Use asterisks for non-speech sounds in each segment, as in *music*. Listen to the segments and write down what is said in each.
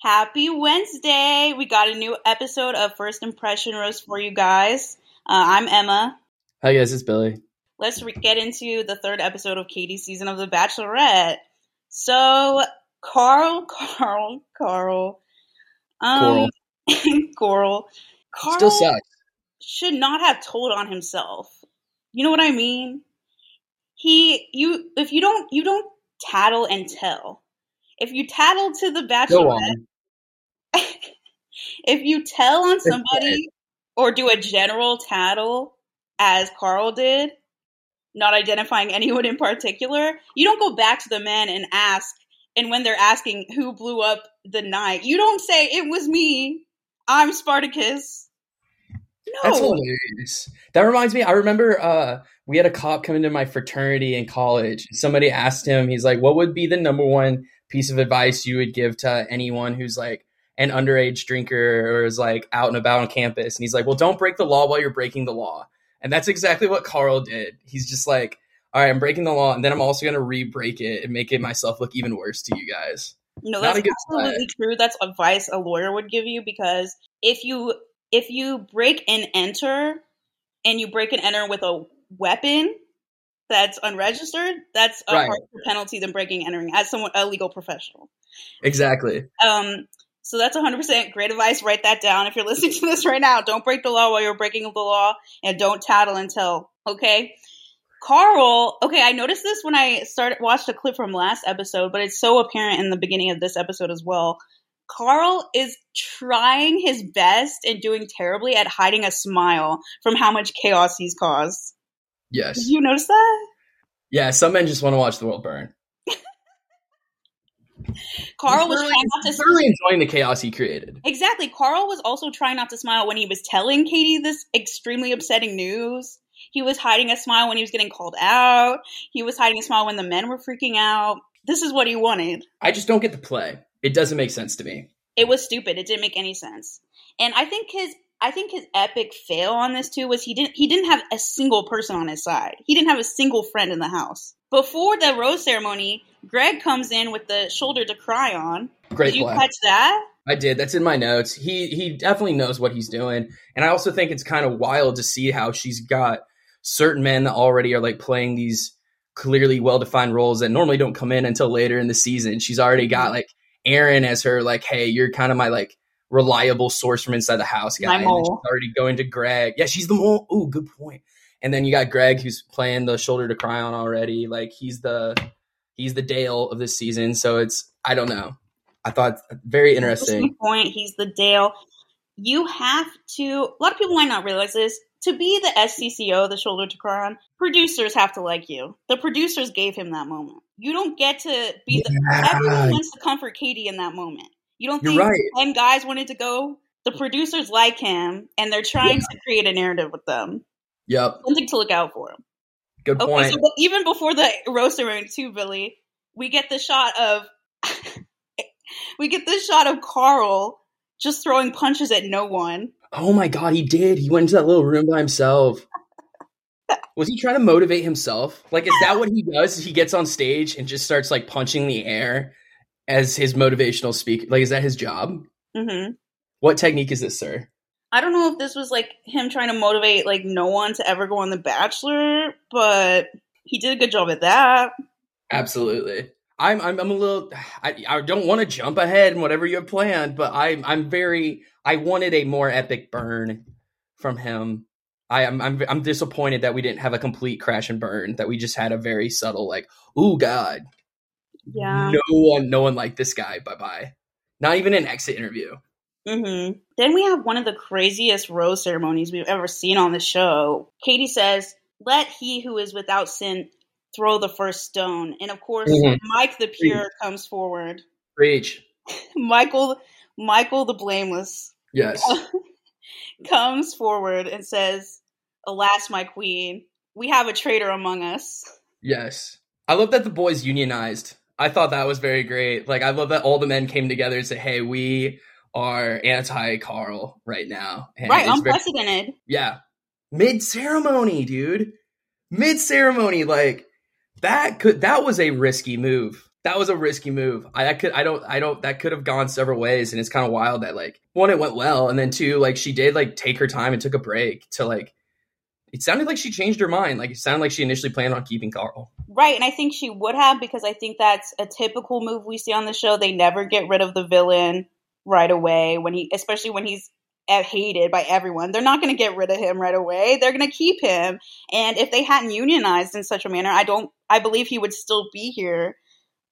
Happy Wednesday! We got a new episode of First Impression Roast for you guys. Uh, I'm Emma. Hi guys, it's Billy. Let's re- get into the third episode of Katie's season of The Bachelorette. So, Carl, *laughs* Carl, Carl, um, Coral, *laughs* Carl Still sucks. should not have told on himself. You know what I mean? He, you, if you don't, you don't tattle and tell. If you tattle to the Bachelorette, *laughs* if you tell on somebody or do a general tattle as Carl did, not identifying anyone in particular, you don't go back to the men and ask. And when they're asking who blew up the night, you don't say it was me. I'm Spartacus. No, That's hilarious. That reminds me, I remember uh, we had a cop come into my fraternity in college. Somebody asked him, he's like, what would be the number one piece of advice you would give to anyone who's like an underage drinker or is like out and about on campus? And he's like, well, don't break the law while you're breaking the law. And that's exactly what Carl did. He's just like, all right, I'm breaking the law, and then I'm also going to re break it and make it myself look even worse to you guys. No, that's absolutely true. That's advice a lawyer would give you because if you if you break and enter and you break and enter with a weapon that's unregistered, that's a Right. harsher penalty than breaking and entering as someone a legal professional. Exactly. Um so that's 100% great advice. Write that down if you're listening to this right now. Don't break the law while you're breaking the law and don't tattle and tell, okay? Carl, okay, I noticed this when I started watched a clip from last episode, but it's so apparent in the beginning of this episode as well. Carl is trying his best and doing terribly at hiding a smile from how much chaos he's caused. Yes. Did you notice that? Yeah, some men just want to watch the world burn. *laughs* Carl He's was literally- trying not to he's literally enjoying the chaos he created. Exactly. Carl was also trying not to smile when he was telling Katie this extremely upsetting news. He was hiding a smile when he was getting called out. He was hiding a smile when the men were freaking out. This is what he wanted. I just don't get the play. It doesn't make sense to me. It was stupid. It didn't make any sense. And I think his I think his epic fail on this too was he didn't he didn't have a single person on his side. He didn't have a single friend in the house. Before the rose ceremony, Greg comes in with the shoulder to cry on. Great Did you catch that? I did. That's in my notes. He he definitely knows what he's doing, and I also think it's kind of wild to see how she's got certain men that already are like playing these clearly well defined roles that normally don't come in until later in the season. She's already Mm-hmm. got like Aaron as her like, hey, you're kind of my like reliable source from inside the house guy. My And she's already going to Greg. Yeah, she's the mole. Ooh, good point. And then you got Greg who's playing the shoulder to cry on already. Like he's the he's the Dale of this season. So it's I don't know. I thought very interesting. Interesting point. He's the Dale. You have to. A lot of people might not realize this. To be the SCCO, the shoulder to cry on, producers have to like you. The producers gave him that moment. You don't get to be the. Everyone wants to comfort Katie in that moment. You don't think right. ten guys wanted to go. The producers like him, and they're trying to create a narrative with them. Yep. Something to look out for. Good Okay, point. so even before the roast ceremony too, Billy, we get the shot of *laughs* we get the shot of Carl just throwing punches at no one. oh my god, he did. He went into that little room by himself. Was he trying to motivate himself? Like, is that what he does? He gets on stage and just starts like punching the air as his motivational speaker. Like, is that his job? hmm What technique is this, sir? I don't know if this was like him trying to motivate like no one to ever go on The Bachelor, but he did a good job at that. Absolutely. I'm I'm, I'm a little. I, I don't want to jump ahead in whatever you have planned, but I'm I'm very. I wanted a more epic burn from him. I am I'm I'm disappointed that we didn't have a complete crash and burn. That we just had a very subtle like, ooh god, Yeah. no one no one liked this guy. Bye bye. Not even an exit interview. hmm Then we have one of the craziest rose ceremonies we've ever seen on the show. Katie says, "Let he who is without sin throw the first stone," and of course, Mhm. Mike the pure comes forward. Preach. *laughs* Michael, Michael the blameless, Yes. *laughs* comes forward and says, "Alas, my queen, we have a traitor among us." Yes. I love that the boys unionized. I thought that was very great. Like I love that all the men came together and said, "Hey, we are anti Carl right now." And right, it's very- unprecedented. yeah. Mid ceremony, dude. Mid ceremony, like that could that was a risky move. that was a risky move. I, I could I don't I don't that could have gone several ways, and it's kind of wild that like one it went well, and then two like she did like take her time and took a break to like. It sounded like she changed her mind. Like it sounded like she initially planned on keeping Carl. Right, and I think she would have because I think that's a typical move we see on the show. They never get rid of the villain right away when he, especially when he's hated by everyone. They're not going to get rid of him right away. They're going to keep him. And if they hadn't unionized in such a manner, I don't. I believe he would still be here.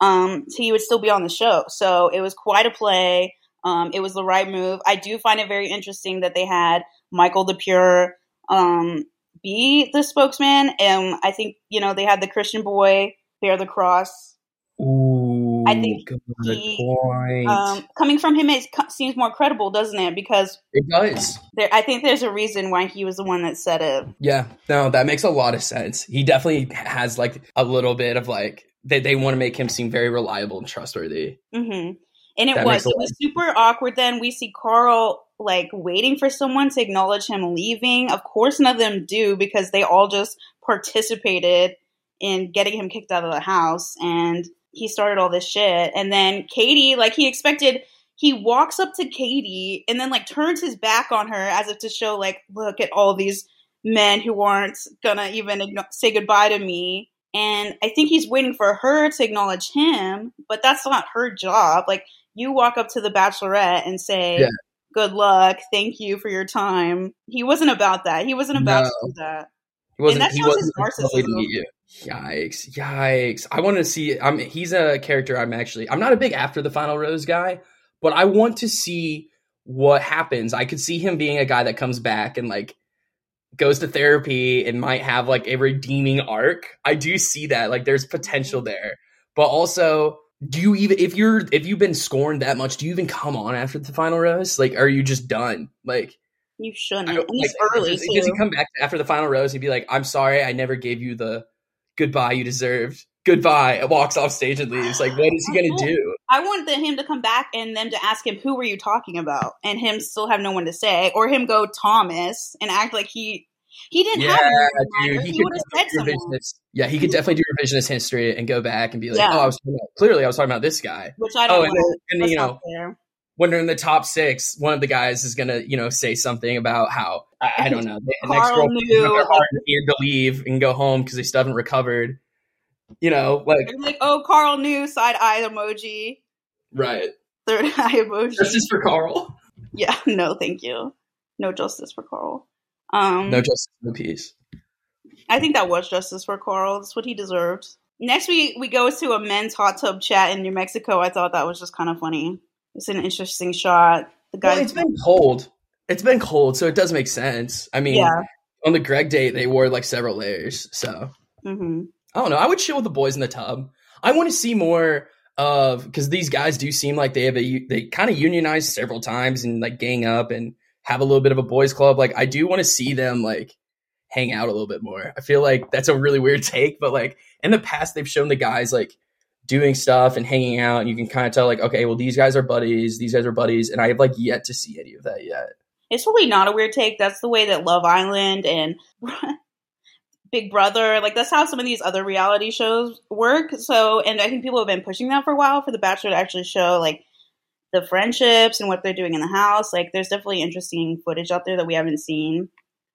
Um, so he would still be on the show. So it was quite a play. Um, it was the right move. I do find it very interesting that they had Michael the Pure um, be the spokesman. And I think you know they had the Christian boy bear the cross. Ooh, I think he. Um, coming from him, it seems more credible, doesn't it? Because it does. there, I think there's a reason why he was the one that said it. Yeah, no, that makes a lot of sense. He definitely has like a little bit of like they they want to make him seem very reliable and trustworthy. hmm And it That was it was super awkward. Then we see Carl like waiting for someone to acknowledge him leaving. Of course, none of them do because they all just participated in getting him kicked out of the house, and he started all this shit. And then Katie, like he expected. He walks up to Katie and then like turns his back on her as if to show like, look at all these men who aren't gonna even igno- say goodbye to me. And I think he's waiting for her to acknowledge him, but that's not her job. Like you walk up to the bachelorette and say, Yeah. "Good luck, thank you for your time." He wasn't about that. He wasn't about No. that. He wasn't. that he shows his narcissism. Yikes! Yikes! I want to see. I'm. He's a character. I'm actually. I'm not a big after the final rose guy, but I want to see what happens. I could see him being a guy that comes back and like goes to therapy and might have like a redeeming arc. I do see that. Like, there's mm-hmm. potential there, but also. Do you even if you're if you've been scorned that much, do you even come on after the final rose? Like, are you just done? Like, You shouldn't. I And don't- it's like, early Does, does he come back after the final rose? He'd be like, "I'm sorry, I never gave you the goodbye you deserved. Goodbye." And walks off stage and leaves. Like, what is he gonna do? I wanted him to come back and them to ask him who were you talking about, and him still have no one to say, or him go Thomas and act like he he didn't Yeah, have dude, he he could would have said revisionist. Yeah, he could definitely do revisionist history and go back and be like, Yeah. "Oh, I was about, clearly I was talking about this guy." Which I don't Oh, and then, and you know, fair. when they're in the top six, one of the guys is gonna, you know, say something about how I, I don't know, the next Carl girl knew, needed to leave and go home because they still haven't recovered. You know, like like, oh, Carl knew side eye emoji, right. third *laughs* eye emoji. Justice for Carl. Yeah, *laughs* no, thank you. No justice for Carl. Um, No justice for peace. I think that was justice for Carl. That's what he deserved. Next, we we go to a men's hot tub chat in New Mexico. I thought that was just kind of funny. It's an interesting shot. The guy, Well, it's been cold. It's been cold, so it does make sense. I mean, yeah. on the Greg date, they wore like several layers. So hmm I don't know. I would chill with the boys in the tub. I want to see more of because these guys do seem like they have a they kind of unionize several times and like gang up and have a little bit of a boys club. Like I do want to see them like hang out a little bit more. I feel like that's a really weird *laughs* take, but like in the past they've shown the guys like doing stuff and hanging out and you can kind of tell like okay, well these guys are buddies, these guys are buddies and I have like yet to see any of that yet. It's really not a weird take. That's the way that Love Island and *laughs* Big Brother, like that's how some of these other reality shows work. So, and I think people have been pushing that for a while for The Bachelor to actually show like the friendships and what they're doing in the house. Like, there's definitely interesting footage out there that we haven't seen.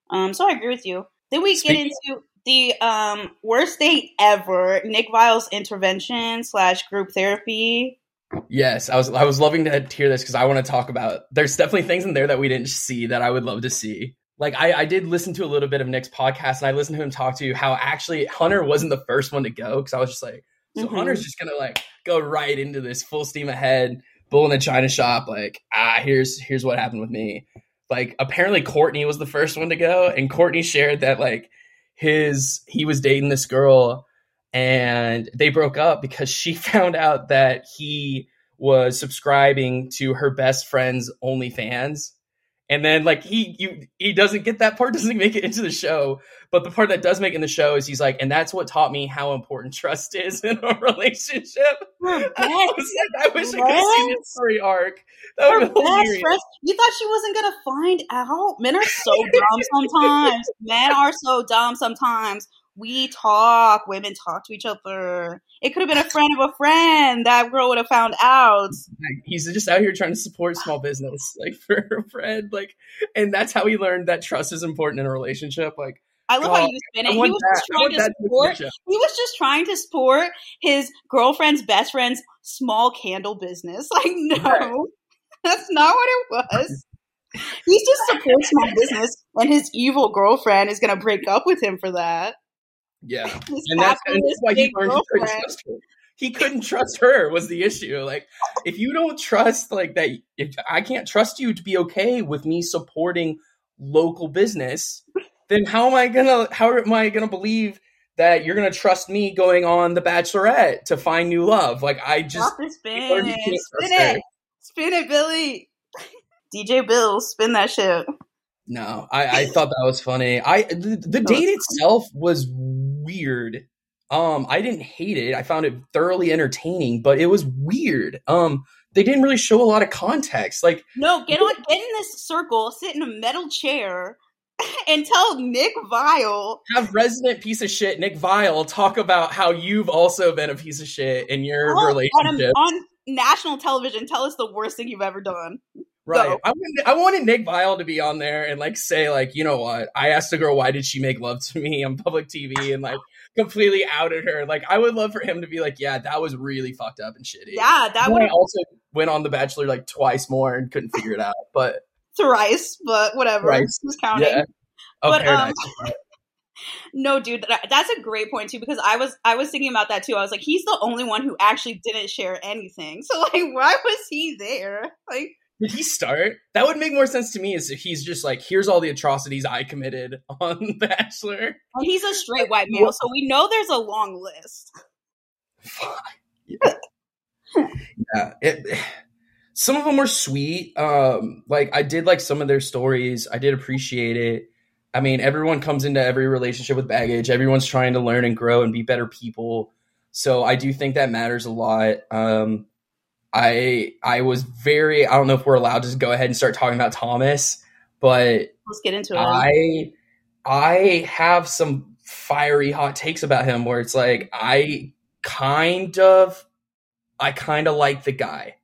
Um, so I agree with you. Then we Speaking- get into the um worst date ever, Nick Viall's intervention slash group therapy. Yes, I was I was loving to hear this because I want to talk about. There's definitely things in there that we didn't see that I would love to see. Like I, I did listen to a little bit of Nick's podcast and I listened to him talk to you how actually Hunter wasn't the first one to go because I was just like, so Mhm. Hunter's just gonna like go right into this full steam ahead, bull in a china shop. Like ah, here's here's what happened with me. Like apparently Courtney was the first one to go, and Courtney shared that like his he was dating this girl and they broke up because she *laughs* found out that he was subscribing to her best friend's OnlyFans. And then like he you he doesn't get that part *laughs* doesn't make it into the show, but the part that does make it in the show is he's like, and that's what taught me how important *laughs* trust is in a relationship. *laughs* I Her best, was like, I wish I could have seen his story arc. That her would best hilarious. friend. You thought she wasn't gonna find out? Men are so dumb sometimes. Men are so dumb sometimes. We talk. Women talk to each other. It could have been a friend of a friend. That girl would have found out. He's just out here trying to support small business, like *laughs* for a friend, like, and that's how he learned that trust is important in a relationship. Like, I love how you spin it. He was that. just trying to support. He was just trying to support his girlfriend's best friend's small candle business. *laughs* Like, no, right. *laughs* that's not what it was. He's just supporting small business, and his evil girlfriend is going to break up with him for that. Yeah, *laughs* and that's, and that's why he learned to trust her. He couldn't trust her was the issue. Like, if you don't trust, like that, if I can't trust you to be okay with me supporting local business, then how am I gonna? How am I gonna believe? that you're gonna trust me going on the Bachelorette to find new love. Like I just spin, spin it, spin it, Billy. DJ Bill, spin that shit. No, I, I thought that was funny. I the, the date itself was weird. Um, I didn't hate it. I found it thoroughly entertaining, but it was weird. Um, they didn't really show a lot of context. Like, no, get on, get in this circle, sit in a metal chair, *laughs* and tell Nick Viall. Have resident piece of shit Nick Viall talk about how you've also been a piece of shit in your oh, relationship on, on, national television. Tell us the worst thing you've ever done. Right. I wanted, I wanted Nick Viall to be on there and like say like, you know what? I asked the girl why did she make love to me on public TV and like completely outed her. Like I would love for him to be like, yeah, that was really fucked up and shitty. Yeah, that would. also went on The Bachelor like twice more and couldn't figure it out, but *laughs* thrice, but whatever. Thrice. Who's counting? Yeah. Oh, but um, *laughs* no, dude, that's a great point too because I was I was thinking about that too. I was like, he's the only one who actually didn't share anything. *laughs* So like, why was he there? Like did he start? That would make more sense to me is if he's just like, here's all the atrocities I committed *laughs* on Bachelor. And he's a straight white male, so we know there's a long list. yeah. yeah. It, some of them were sweet. Um, like I did like some of their stories. I did appreciate it. I mean, everyone comes into every relationship with baggage. Everyone's trying to learn and grow and be better people. So I do think that matters a lot. Um, I I was very I don't know if we're allowed to just go ahead and start talking about Thomas, but let's get into it. I I have some fiery hot takes about him where it's like I kind of I kind of like the guy.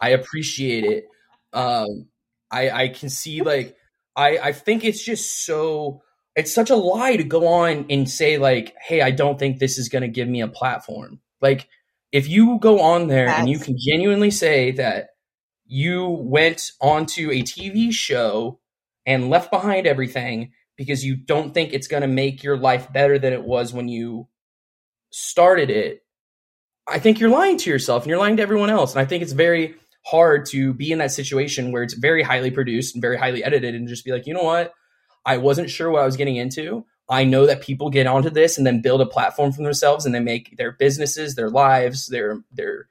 I appreciate it. Um I I can see like I I think it's just so it's such a lie to go on and say like hey I don't think this is going to give me a platform. Like if you go on there and you can genuinely say that you went onto a TV show and left behind everything because you don't think it's going to make your life better than it was when you started it, I think you're lying to yourself and you're lying to everyone else. And I think it's very hard to be in that situation where it's very highly produced and very highly edited and just be like, you know what? I wasn't sure what I was getting into. I know that people get onto this and then build a platform for themselves and they make their businesses, their lives, their their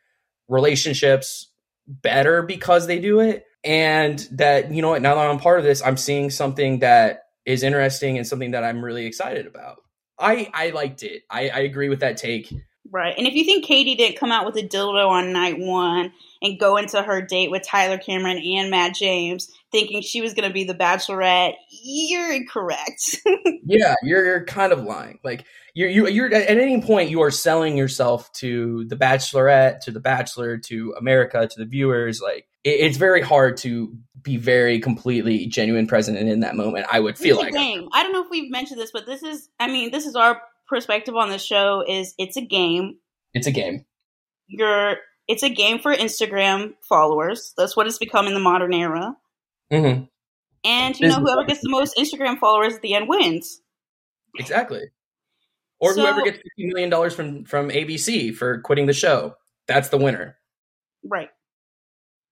relationships better because they do it. And that, you know what, now that I'm part of this, I'm seeing something that is interesting and something that I'm really excited about. I I liked it. I, I agree with that take. Right. And if you think Katie didn't come out with a dildo on night one and go into her date with Tyler Cameron and Matt James thinking she was going to be the bachelorette, you're incorrect. *laughs* yeah, you're, you're kind of lying. Like you're, you, you're at any point you are selling yourself to the bachelorette, to the bachelor, to America, to the viewers. Like it, it's very hard to be very completely genuine present in that moment. I would feel like game. I don't know if we've mentioned this, but this is, I mean, this is our perspective on the show is it's a game. It's a game. You're it's a game for Instagram followers. That's what it's become in the modern era. Mm-hmm. And you know, whoever gets the most Instagram followers at the end wins. Exactly. Or so, whoever gets fifty million dollars from from ABC for quitting the show. That's the winner. Right.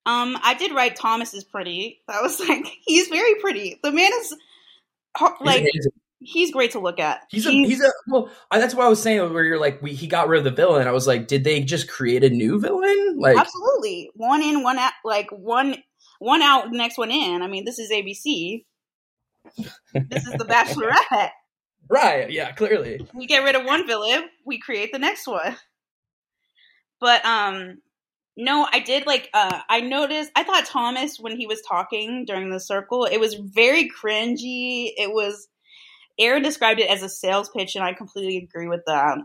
Um, I did write Thomas is pretty. That was like *laughs* he's very pretty. The man is like he's great to look at. He's, he's a he's a well. That's what I was saying. Where you're like, we, he got rid of the villain. I was like, did they just create a new villain? Like, absolutely, one in, one out. Like one one out, next one in. I mean, this is ABC. this is the Bachelorette. *laughs* Right. Yeah. Clearly, we get rid of one villain, we create the next one. But um, no, I did like uh I noticed I thought Thomas when he was talking during the circle, it was very cringy. It was Aaron described it as a sales pitch, and I completely agree with that.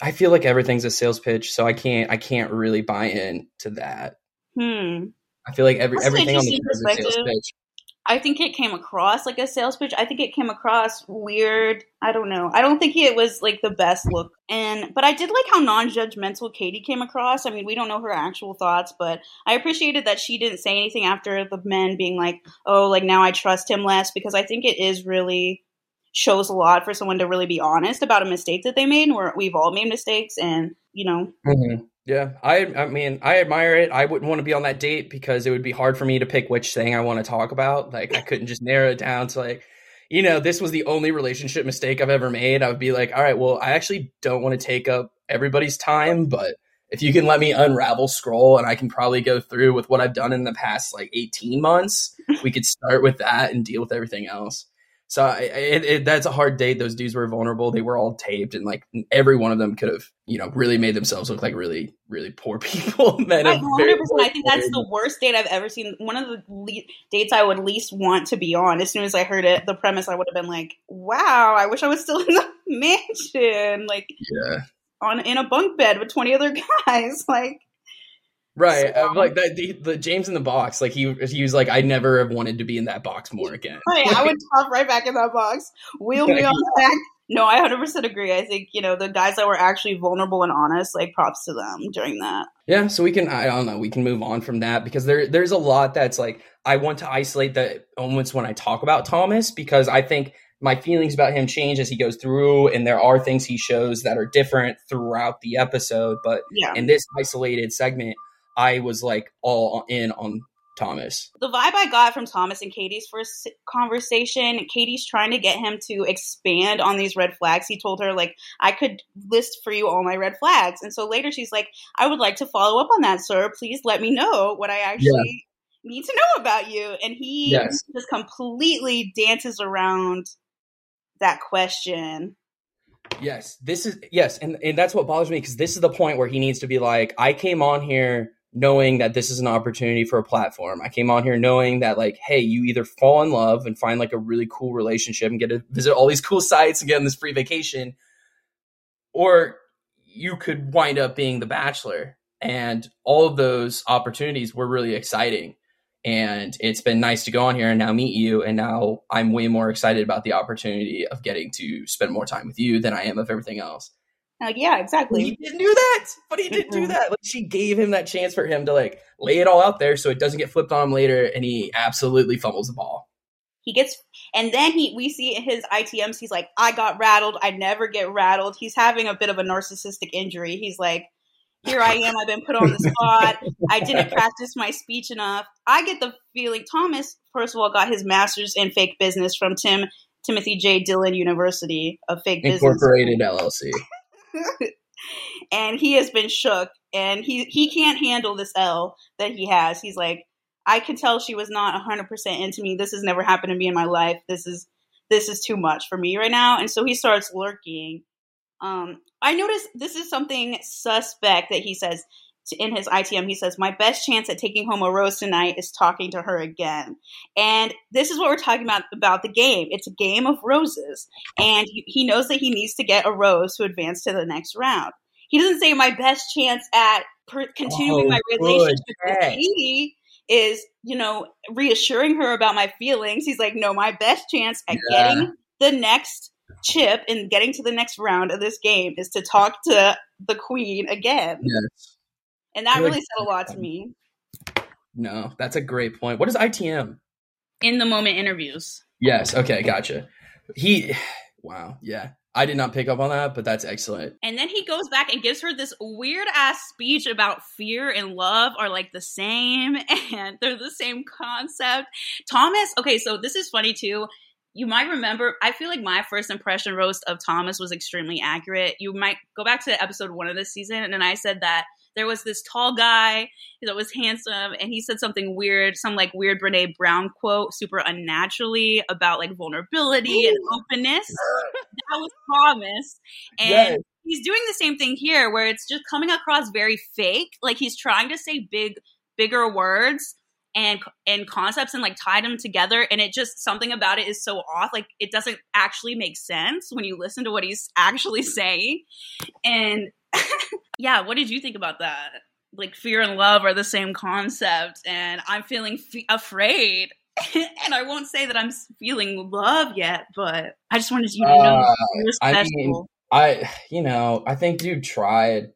I feel like everything's a sales pitch, so I can't I can't really buy in to that. Hmm. I feel like every That's everything on the show is a sales pitch. I think it came across like a sales pitch. I think it came across weird. I don't know. I don't think it was like the best look. And but I did like how non-judgmental Katie came across. I mean, we don't know her actual thoughts, but I appreciated that she didn't say anything after the men being like, "Oh, like now I trust him less" because I think it is really shows a lot for someone to really be honest about a mistake that they made. Where we've all made mistakes, and you know, Mhm. Yeah, I I mean I admire it. I wouldn't want to be on that date because it would be hard for me to pick which thing I want to talk about. Like I couldn't just narrow it down to like, you know, this was the only relationship mistake I've ever made. I would be like, all right, well, I actually don't want to take up everybody's time, but if you can let me unravel scroll and I can probably go through with what I've done in the past like 18 months, we could start with that and deal with everything else. So I, it, it, that's a hard date. Those dudes were vulnerable. They were all taped, and like every one of them could have, you know, really made themselves look like really, really poor *laughs* people. Of very 100%. I think that's the worst date I've ever seen. One of the le- dates I would least want to be on. As soon as I heard it, the premise, I would have been like, "Wow, I wish I was still *laughs* in the mansion, like yeah, on in a bunk bed with twenty other *laughs* guys." Like, right. So- Uh, like that, the, the James in the box. Like he, he was like, I never have wanted to be in that box more again. right, I would *laughs* top right back in that box, wheel me on back. No, I hundred percent agree. I think you know the guys that were actually vulnerable and honest. Like, props to them during that. Yeah, so we can I don't know, we can move on from that because there there's a lot that's like I want to isolate the moments when I talk about Thomas because I think my feelings about him change as he goes through and there are things he shows that are different throughout the episode, but Yeah. in this isolated segment I was like all in on Thomas. the vibe I got from Thomas and Katie's first conversation, Katie's trying to get him to expand on these red flags. He told her, like, I could list for you all my red flags. And so later she's like, I would like to follow up on that, sir. Please let me know what I actually need to know about you. And he Yes. just completely dances around that question. Yes, this is yes, and and that's what bothers me because this is the point where he needs to be like, I came on here knowing that this is an opportunity for a platform. I came on here knowing that like, hey, you either fall in love and find like a really cool relationship and get to visit all these cool sites and get on this free vacation, or you could wind up being the bachelor. And all of those opportunities were really exciting. And it's been nice to go on here and now meet you. And now I'm way more excited about the opportunity of getting to spend more time with you than I am of everything else. Like, yeah, exactly. He didn't do that, but he didn't do that. Like, she gave him that chance for him to like lay it all out there so it doesn't get flipped on him later, and he absolutely fumbles the ball. He gets, and then he, we see his ITMs, he's like, I got rattled. I never get rattled. He's having a bit of a narcissistic injury. He's like, here I am. I've been put on the spot. I didn't *laughs* practice my speech enough. I get the feeling Thomas, first of all, got his master's in fake business from Tim Timothy J. Dillon University of Fake Business, Incorporated LLC. *laughs* *laughs* and he has been shook, and he he can't handle this L that he has. He's like, I could tell she was not hundred percent into me. This has never happened to me in my life. This is this is too much for me right now, and so he starts lurking. Um, I notice this is something suspect that he says in his ITM. He says, "My best chance at taking home a rose tonight is talking to her again." And this is what we're talking about about the game. It's a game of roses, and he, knows that he needs to get a rose to advance to the next round. He doesn't say my best chance at per- continuing Oh, my good relationship with. Katie is, you know, reassuring her about my feelings. He's like, no, my best chance at Yeah. getting the next chip and getting to the next round of this game is to talk to the queen again. Yes. And that really said a lot to me No, that's a great point. What is ITM? in the moment interviews. Yes. Okay. Gotcha. He. *sighs* Wow. Yeah. I did not pick up on that, but that's excellent. And then he goes back and gives her this weird ass speech about fear and love are like the same *laughs* and they're the same concept. Thomas, okay, so this is funny too. You might remember, I feel like my first impression roast of Thomas was extremely accurate. You might go back to episode one of this season, and I said that there was this tall guy that was handsome, and he said something weird, some like weird Brene Brown quote, super unnaturally about like vulnerability and openness. *laughs* that was promise. And Yes. he's doing the same thing here where it's just coming across very fake. Like he's trying to say big, bigger words and and concepts and like tied them together and it just something about it is so off like it doesn't actually make sense when you listen to what he's *laughs* actually saying and yeah what did you think about that like fear and love are the same concept and i'm feeling f- afraid *laughs* and i won't say that i'm feeling love yet but i just wanted you to know Uh, I mean, I, you know, I think dude tried.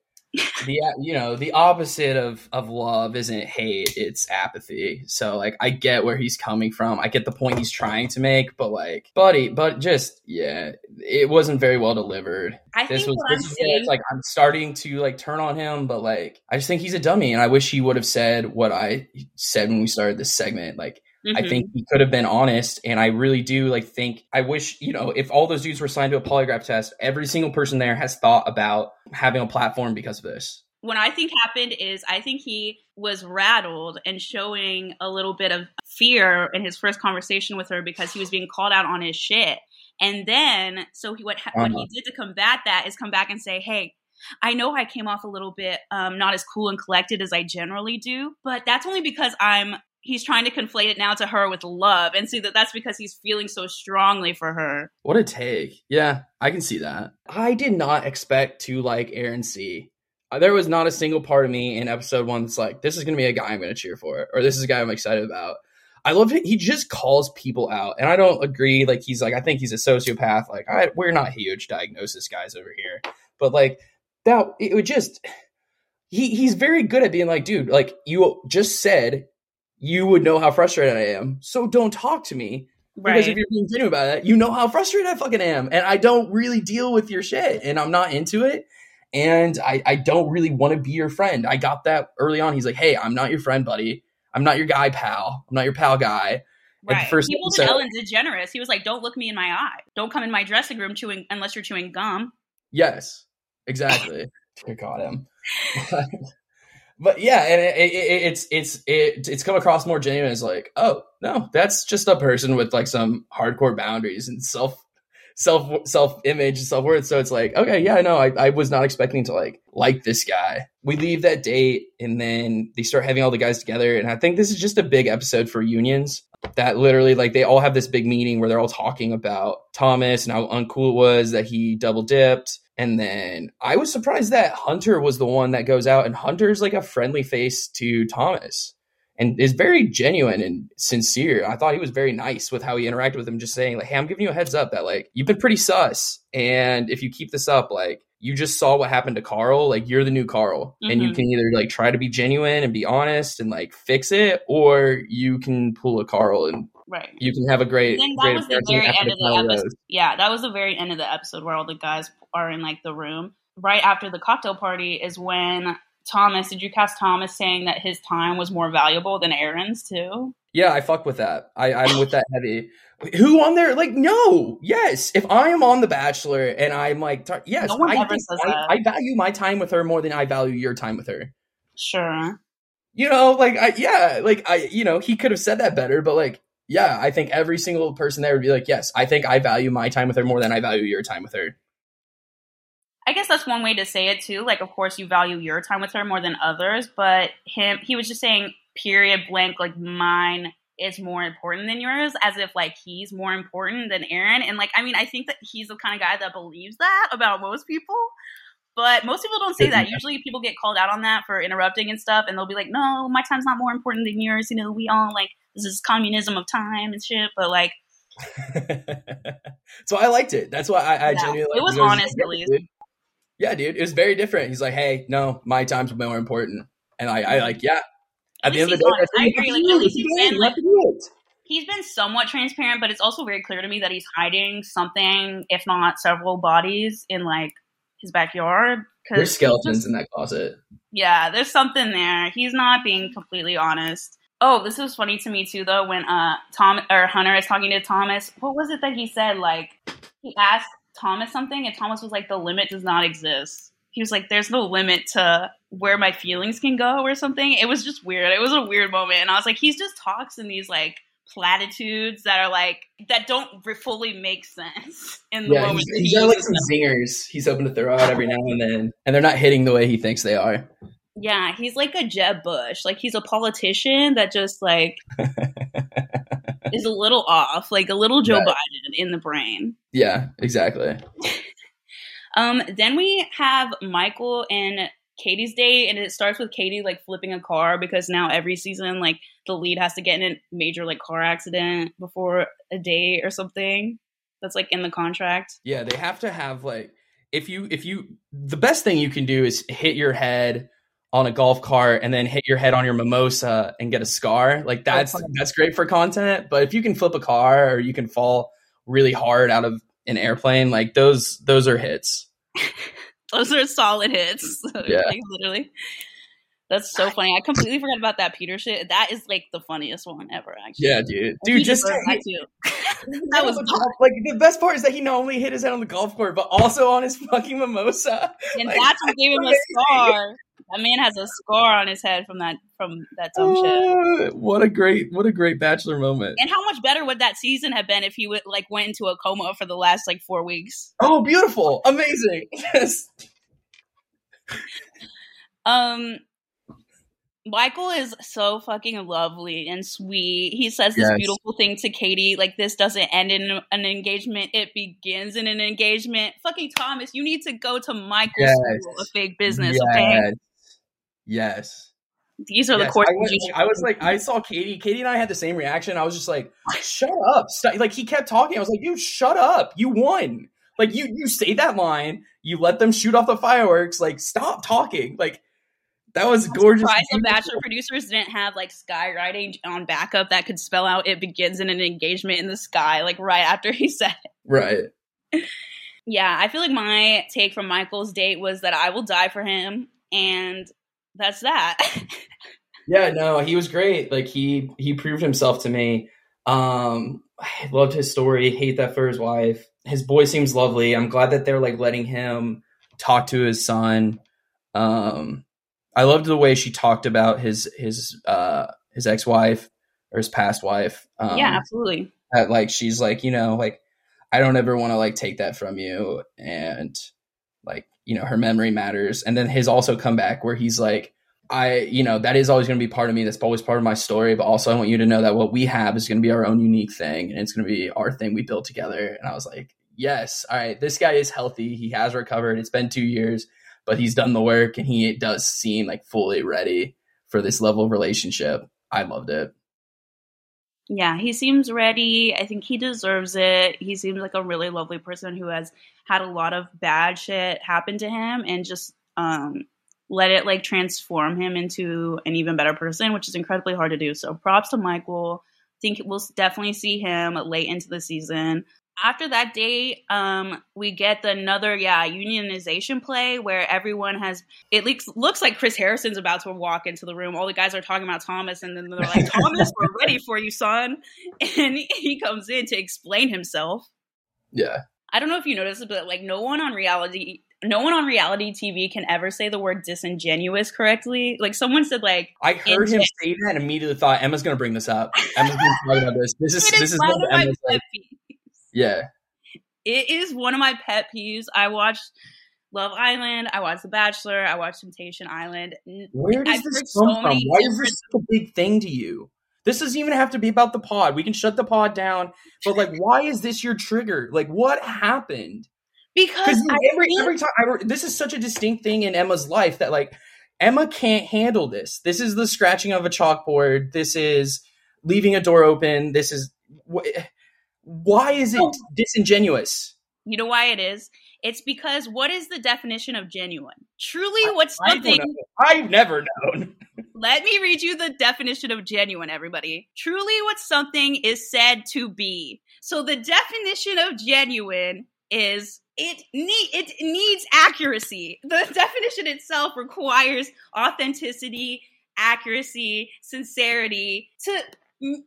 The uh, you know the opposite of of love isn't hate it's apathy. So like i get where he's coming from. I get the point he's trying to make but like buddy but just yeah it wasn't very well delivered. I this think was this i'm is saying it's like i'm starting to like turn on him but like i just think he's a dummy and i wish he would have said what i said when we started this segment like I Mhm. think he could have been honest, and I really do like think. I wish you know if all those dudes were signed to a polygraph test, every single person there has thought about having a platform because of this. what I think happened is I think he was rattled and showing a little bit of fear in his first conversation with her because he was being called out on his shit. And then, so he what ha- what he Uh-huh. did to combat that is come back and say, "Hey, I know I came off a little bit um, not as cool and collected as I generally do, but that's only because I'm." He's trying to conflate it now to her with love, and see that that's because he's feeling so strongly for her. What a take! Yeah, I can see that. I did not expect to like Aaron C. Uh, There was not a single part of me in episode one that's like, this is going to be a guy I'm going to cheer for, or this is a guy I'm excited about. I love it. He just calls people out, and I don't agree. Like he's like, I think he's a sociopath. Like I, we're not huge diagnosis guys over here, but like that, it would just. He he's very good at being like, dude, like you just said, you would know how frustrated I am, so don't talk to me because if you're being genuine about it, you know how frustrated I fucking am. And I don't really deal with your shit. And I'm not into it. And I, I don't really want to be your friend. I got that early on. He's like, hey, I'm not your friend, buddy. I'm not your guy, pal. I'm not your pal guy. Right. first he an Ellen DeGeneres. He was like, "Don't look me in my eye. Don't come in my dressing room chewing unless you're chewing gum." Yes, exactly. Dear God, him. *laughs* *laughs* But, yeah, and it, it, it's it's it, it's come across more genuine as like, oh no, that's just a person with like some hardcore boundaries and self self self image and self worth. So it's like, okay, yeah, no, I, I was not expecting to like like this guy. We leave that date and then they start having all the guys together, and I think this is just a big episode for unions. That literally, like, they all have this big meeting where they're all talking about Thomas and how uncool it was that he double dipped. And then I was surprised that Hunter was the one that goes out, and Hunter's like a friendly face to Thomas and is very genuine and sincere. I thought he was very nice with how he interacted with him, just saying, like, hey, I'm giving you a heads up that, like, you've been pretty sus. And if you keep this up, like, you just saw what happened to Carl. Like, you're the new Carl. And you Mhm. can either, like, try to be genuine and be honest and, like, fix it, or you can pull a Carl and Right. you can have a great, And that great was the very end of the episode. Rose. Yeah, that was the very end of the episode where all the guys are in like the room. Right after the cocktail party is when Thomas. Did you cast Thomas saying that his time was more valuable than Aaron's too? Yeah, I fuck with that. I, I'm with that heavy. Who on there? Like, no, yes. If I am on The Bachelor and I'm like, tar- yes, No I, I. I value my time with her more than I value your time with her. Sure. You know, like, I, yeah, like, I, you know, he could have said that better, but like, yeah, I think every single person there would be like, yes, I think I value my time with her more than I value your time with her. I guess that's one way to say it too. Like, of course, you value your time with her more than others, but him, he was just saying, period blank, like mine is more important than yours, as if like he's more important than Aaron. And like, I mean, I think that he's the kind of guy that believes that about most people. But most people don't say that. Usually, people get called out on that for interrupting and stuff, and they'll be like, "No, my time's not more important than yours." You know, we all like this is communism of time and shit. But like, *laughs* so I liked it. That's why I, I Yeah, genuinely it was honest, at least. Yeah, dude, it was very different. He's like, "Hey, no, my time's more important," and I, I like, yeah. At the end of the day, I agree, like, at least he's been, You have to do it. he's been somewhat transparent, but it's also very clear to me that he's hiding something, if not several bodies, in like his backyard. There's skeletons just- in that closet. yeah, there's something there. He's not being completely honest. Oh, this was funny to me too, though. When uh Tom or Hunter is talking to Thomas, what was it that he said? Like he asked Thomas something, and Thomas was like, "The limit does not exist." He was like, "There's no limit to where my feelings can go," or something. It was just weird. It was a weird moment, and I was like, "He's just talks in these like platitudes that are like that don't fully make sense *laughs* in the Yeah, moment." he's, he's got like some zingers. He's hoping to throw out every now and then, and they're not hitting the way he thinks they are. Yeah, he's like a Jeb Bush. Like he's a politician that just like *laughs* *laughs* is a little off, like a little Joe Right. Biden in the brain. Yeah, exactly. *laughs* Um, then we have Michael and Katie's date, and it starts with Katie like flipping a car because now every season, like the lead has to get in a major like car accident before a date or something. That's like in the contract. Yeah, they have to have like if you if you the best thing you can do is hit your head on a golf cart and then hit your head on your mimosa and get a scar. Like that's fun. that's great for content, but if you can flip a car or you can fall really hard out of an airplane, like those those are hits. *laughs* Those are solid hits. *laughs* Yeah. like, literally. That's so funny. I completely forgot about that Peter shit. That is like the funniest one ever. Actually, Yeah, dude. He Dude, just deserves that *laughs* that was like the best part is that he not only hit his head on the golf court, but also on his fucking mimosa. and Like, that's what gave him a amazing. That man has a scar on his head from that from that dumb shit. Oh, what a great what a great bachelor moment. And how much better would that season have been if he would like went into a coma for the last like four weeks? Oh, beautiful. Amazing. *laughs* Yes. Um Michael is so fucking lovely and sweet. He says this Yes. beautiful thing to Katie, like this doesn't end in an engagement, it begins in an engagement. Fucking Thomas, you need to go to Michael's Yes. school of fake business, okay? Yes. These are the Yes. courses I, was, I was like, I saw Katie. Katie and I had the same reaction. I was just like, "Shut up!" Stop. Like he kept talking. I was like, "You shut up! You won! Like you you say that line. You let them shoot off the fireworks. Like stop talking. Like that was I'm gorgeous. surprised the. Bachelor producers didn't have like skywriting on backup that could spell out it begins in an engagement in the sky, like right after he *laughs* said it. Right. Yeah, I feel like my take from Michael's date was that I will die for him, and that's that. Yeah, no, he was great. Like he he proved himself to me. Um I loved his story. Hate that for his wife. His boy seems lovely. I'm glad that they're like letting him talk to his son. Um I loved the way she talked about his his uh his ex-wife or his past wife. Um yeah, absolutely. that like she's like, you know, like I don't ever want to like take that from you and like, you know, her memory matters. And then his also come back where he's like I, you know, that is always going to be part of me. That's always part of my story. But also, I want you to know that what we have is going to be our own unique thing, and it's going to be our thing we build together. And I was like, yes, all right, this guy is healthy. He has recovered. It's been two years, but he's done the work, and he does seem like fully ready for this level of relationship. I loved it. Yeah, he seems ready. I think he deserves it. He seems like a really lovely person who has had a lot of bad shit happen to him and just um let it like transform him into an even better person, which is incredibly hard to do. So props to Michael. think we'll definitely see him late into the season. After that day, um, we get the another yeah unionization play where everyone has it looks looks like Chris Harrison's about to walk into the room. All the guys are talking about Thomas, and then they're like, "Thomas, we're *laughs* ready for you, son." And he comes in to explain himself. Yeah. I don't know if you noticed, but like no one on reality no one on reality TV can ever say the word disingenuous correctly. Like someone said like I heard him say that and immediately thought Emma's going to bring this up. Emma's going to talk about this. This *laughs* is it this is is one what of Emma's like. Yeah. It is one of my pet peeves. I watched Love Island, I watched The Bachelor, I watched Temptation Island. Where does I've this so come from? many Why is this such a big thing to you? This doesn't even have to be about the pod. We can shut the pod down. But like, why is this your trigger? Like, what happened? Because every think- every time, I, this is such a distinct thing in Emma's life that like Emma can't handle this. This is the scratching of a chalkboard. This is leaving a door open. This is wh- why is it Oh. disingenuous? you know why it is? It's because what is the definition of genuine? Truly, what's I something know. I've never known. *laughs* Let me read you the definition of genuine, everybody. Truly, what something is said to be. So, the definition of genuine is it need it needs accuracy. The *laughs* definition itself requires authenticity, accuracy, sincerity. To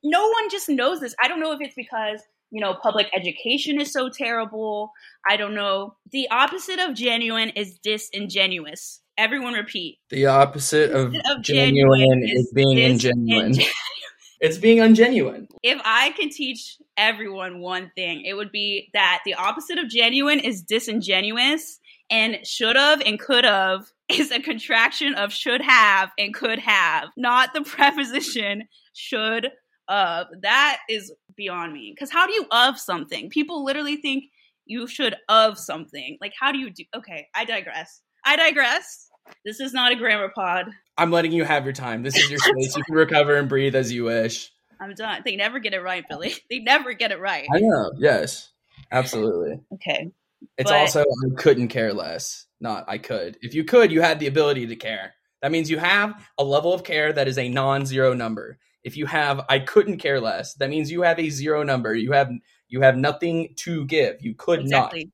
no one just knows this. I don't know if it's because you know public education is so terrible. I don't know. The opposite of genuine is disingenuous. Everyone repeat The opposite of, of genuine, genuine is is being ingenuine. inge- *laughs* it's being ungenuine. if I could teach everyone one thing, it would be that the opposite of genuine is disingenuous, And should have and could have *laughs* is a contraction of should have and could have, not the *laughs* preposition should of. That is beyond me. Because how do you of something? People literally think you should of something. Like, how do you do? Okay, I digress. I digress. This is not a grammar pod. I'm letting you have your time. This is your space. you can recover and breathe as you wish. I'm done. They never get it right, Billy. *laughs* They never get it right. I know. Yes, absolutely. Okay. It's But- also I couldn't care less. Not I could. If you could, you had the ability to care. That means you have a level of care that is a non-zero number. If you have I couldn't care less, that means you have a zero number. You have you have nothing to give. You could not. Exactly.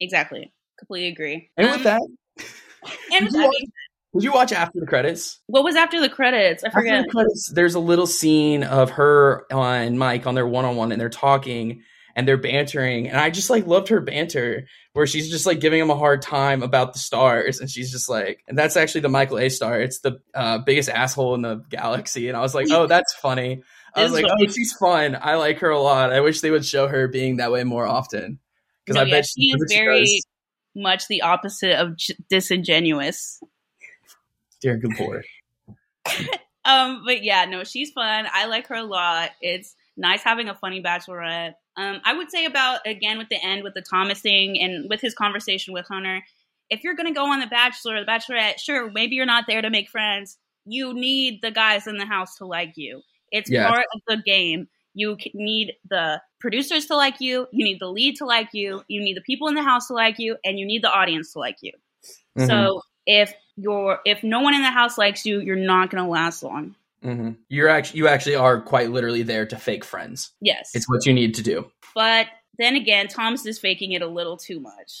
Exactly. Completely agree. And Um, with that, *laughs* and with you that watch- did you watch after the credits? what was after the credits? I After forget. the credits, there's a little scene of her and Mike on their one-on-one, and they're talking and they're bantering, and I just like loved her banter where she's just like giving him a hard time about the stars, and she's just like, and that's actually the Michael A. star. It's the uh, biggest asshole in the galaxy, and I was like, oh, that's funny. I was like, funny. oh, she's fun. I like her a lot. I wish they would show her being that way more often because No, I yeah, bet she is very does. much the opposite of j- disingenuous. Dear good lord. *laughs* Um, but yeah, no, she's fun. I like her a lot. It's nice having a funny bachelorette. Um, I would say about again with the end with the Thomas thing and with his conversation with Hunter. If you're gonna go on the Bachelor or the Bachelorette, sure, maybe you're not there to make friends. You need the guys in the house to like you. It's Yes. part of the game. You need the producers to like you. You need the lead to like you. You need the people in the house to like you, and you need the audience to like you. Mhm. So if you're if no one in the house likes you, you're not gonna last long. Mhm. You're actually you actually are quite literally there to fake friends. Yes. It's what you need to do. but then again, Thomas is faking it a little too much.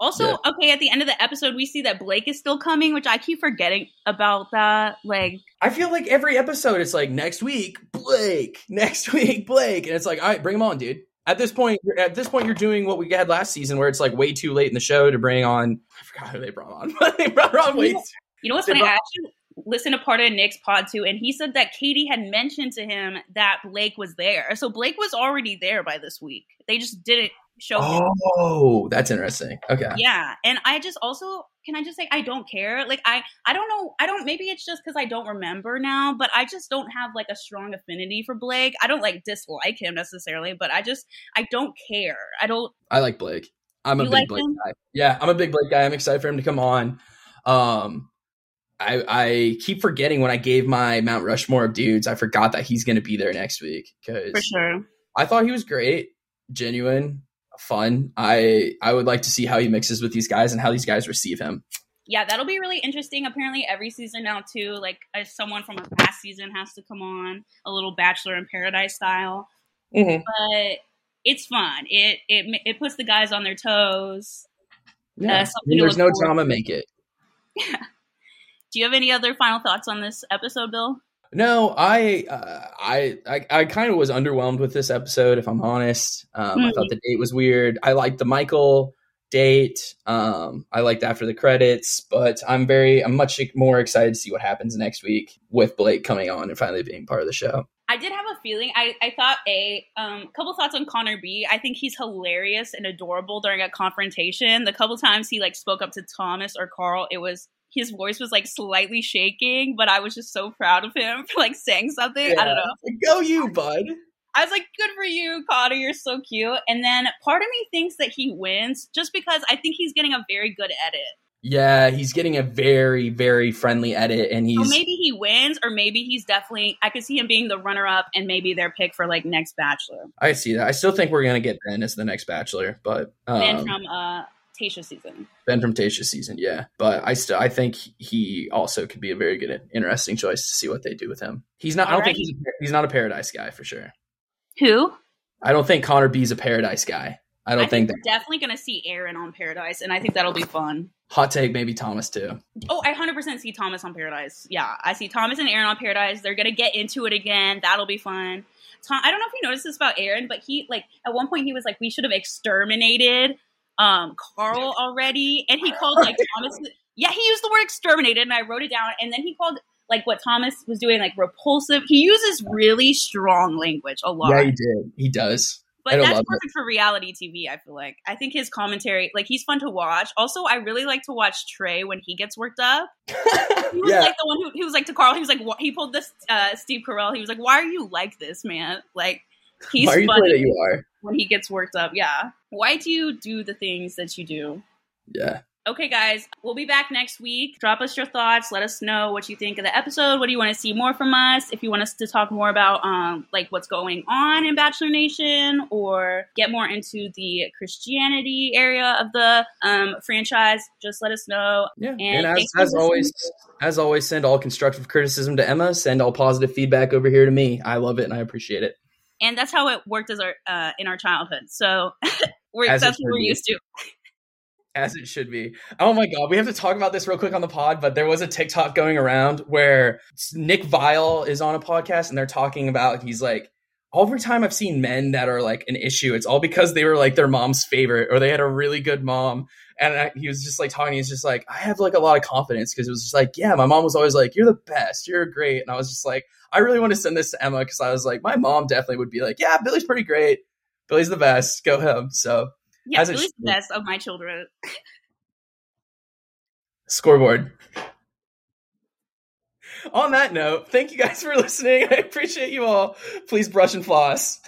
Also, Yeah. okay, at the end of the episode, we see that Blake is still coming, which I keep forgetting about that. Like, I feel like every episode it's like next week Blake, *laughs* next week Blake, and it's like all right, bring him on, dude. At this point, you're, at this point, you're doing what we had last season, where it's like way too late in the show to bring on. I forgot who they brought on. *laughs* they brought on way. too- you know what's funny? I actually listened to part of Nick's pod too, and he said that Katie had mentioned to him that Blake was there. So Blake was already there by this week. They just didn't show him. Oh, that's interesting. Okay. Yeah, and I just also can I just say I don't care. Like I I don't know. I don't. Maybe it's just because I don't remember now. But I just don't have like a strong affinity for Blake. I don't like dislike him necessarily, but I just I don't care. I don't. I like Blake. I'm a You big like Blake him? guy. Yeah, I'm a big Blake guy. I'm excited for him to come on. Um, I I keep forgetting when I gave my Mount Rushmore of dudes. I forgot that he's going to be there next week because For sure. I thought he was great, genuine, fun. I I would like to see how he mixes with these guys and how these guys receive him. Yeah, that'll be really interesting. Apparently, every season now too, like as someone from a past season has to come on, a little Bachelor in Paradise style. Mm-hmm. But it's fun. It it it puts the guys on their toes. Yeah, Uh, something to there's no forward drama. to. Make it. *laughs* Do you have any other final thoughts on this episode, Bill? No, I uh, I I, I kind of was underwhelmed with this episode. If I'm honest, um, I Mhm. thought the date was weird. I liked the Michael date. Um, I liked after the credits, but I'm very I'm much more excited to see what happens next week with Blake coming on and finally being part of the show. I did have a feeling. I, I thought a um, couple thoughts on Connor B. I think he's hilarious and adorable during a confrontation. The couple times he like spoke up to Thomas or Karl, it was his voice was like slightly shaking, but I was just so proud of him *laughs* for like saying something. I don't know. Go you, bud. I was like, good for you, Connor. You're so cute. And then part of me thinks that he wins just because I think he's getting a very good edit. Yeah, he's getting a very very friendly edit, and he's So maybe he wins, or maybe he's definitely. I could see him being the runner up and maybe their pick for like next Bachelor. I see that. I still think we're gonna get Ben as the next Bachelor, but um, Ben from uh Tayshia season. Ben from Tayshia's season, yeah. But I still I think he also could be a very good, interesting choice to see what they do with him. He's not. I don't think he's he's not a paradise guy for sure. Who? I don't think Connor B's a paradise guy. I don't think, we're definitely gonna see Aaron on Paradise, and I think that'll be fun. hot take maybe Thomas too. Oh, I hundred percent see Thomas on Paradise. Yeah, I see Thomas and Aaron on Paradise. They're gonna get into it again. That'll be fun. Tom, I don't know if you noticed this about Aaron, but he like at one point he was like, "We should have exterminated um Karl already," and he called like Thomas. Yeah, he used the word exterminated, and I wrote it down. And then he called like what Thomas was doing like repulsive. He uses really strong language a lot. Yeah, he did. He does. But that's perfect it. for reality TV, I feel like. I think his commentary, like he's fun to watch. Also, I really like to watch Tre when he gets worked up. *laughs* he was yeah. like the one who he was like to Karl, he was like he pulled this uh, Steve Carell, he was like, Why are you like this, man? Like he's Why are you funny that you are? When he gets worked up, yeah. Why do you do the things that you do? Yeah. Okay, guys, we'll be back next week. Drop us your thoughts. Let us know what you think of the episode. What do you want to see more from us? If you want us to talk more about um, like what's going on in Bachelor Nation, or get more into the Christianity area of the um, franchise, just let us know. Yeah, and, and as, as always, as always, send all constructive criticism to Emma. Send all positive feedback over here to me. I love it and I appreciate it. And that's how it worked as our uh, in our childhood. So *laughs* we're, that's what we're used to. As it should be. Oh my god, we have to talk about this real quick on the pod. But there was a TikTok going around where Nick Viall is on a podcast and they're talking about he's like, every time I've seen men that are like an issue, it's all because they were like their mom's favorite or they had a really good mom. And I, he was just like talking. He's just like, I have like a lot of confidence because it was just like, yeah, my mom was always like, you're the best, you're great. And I was just like, I really want to send this to Emma because I was like, my mom definitely would be like, yeah, Billy's pretty great. Billy's the best. Go him. So yeah, Billy's the best of my children. Scoreboard. On that note, thank you guys for listening. *laughs* I appreciate you all. Please brush and floss.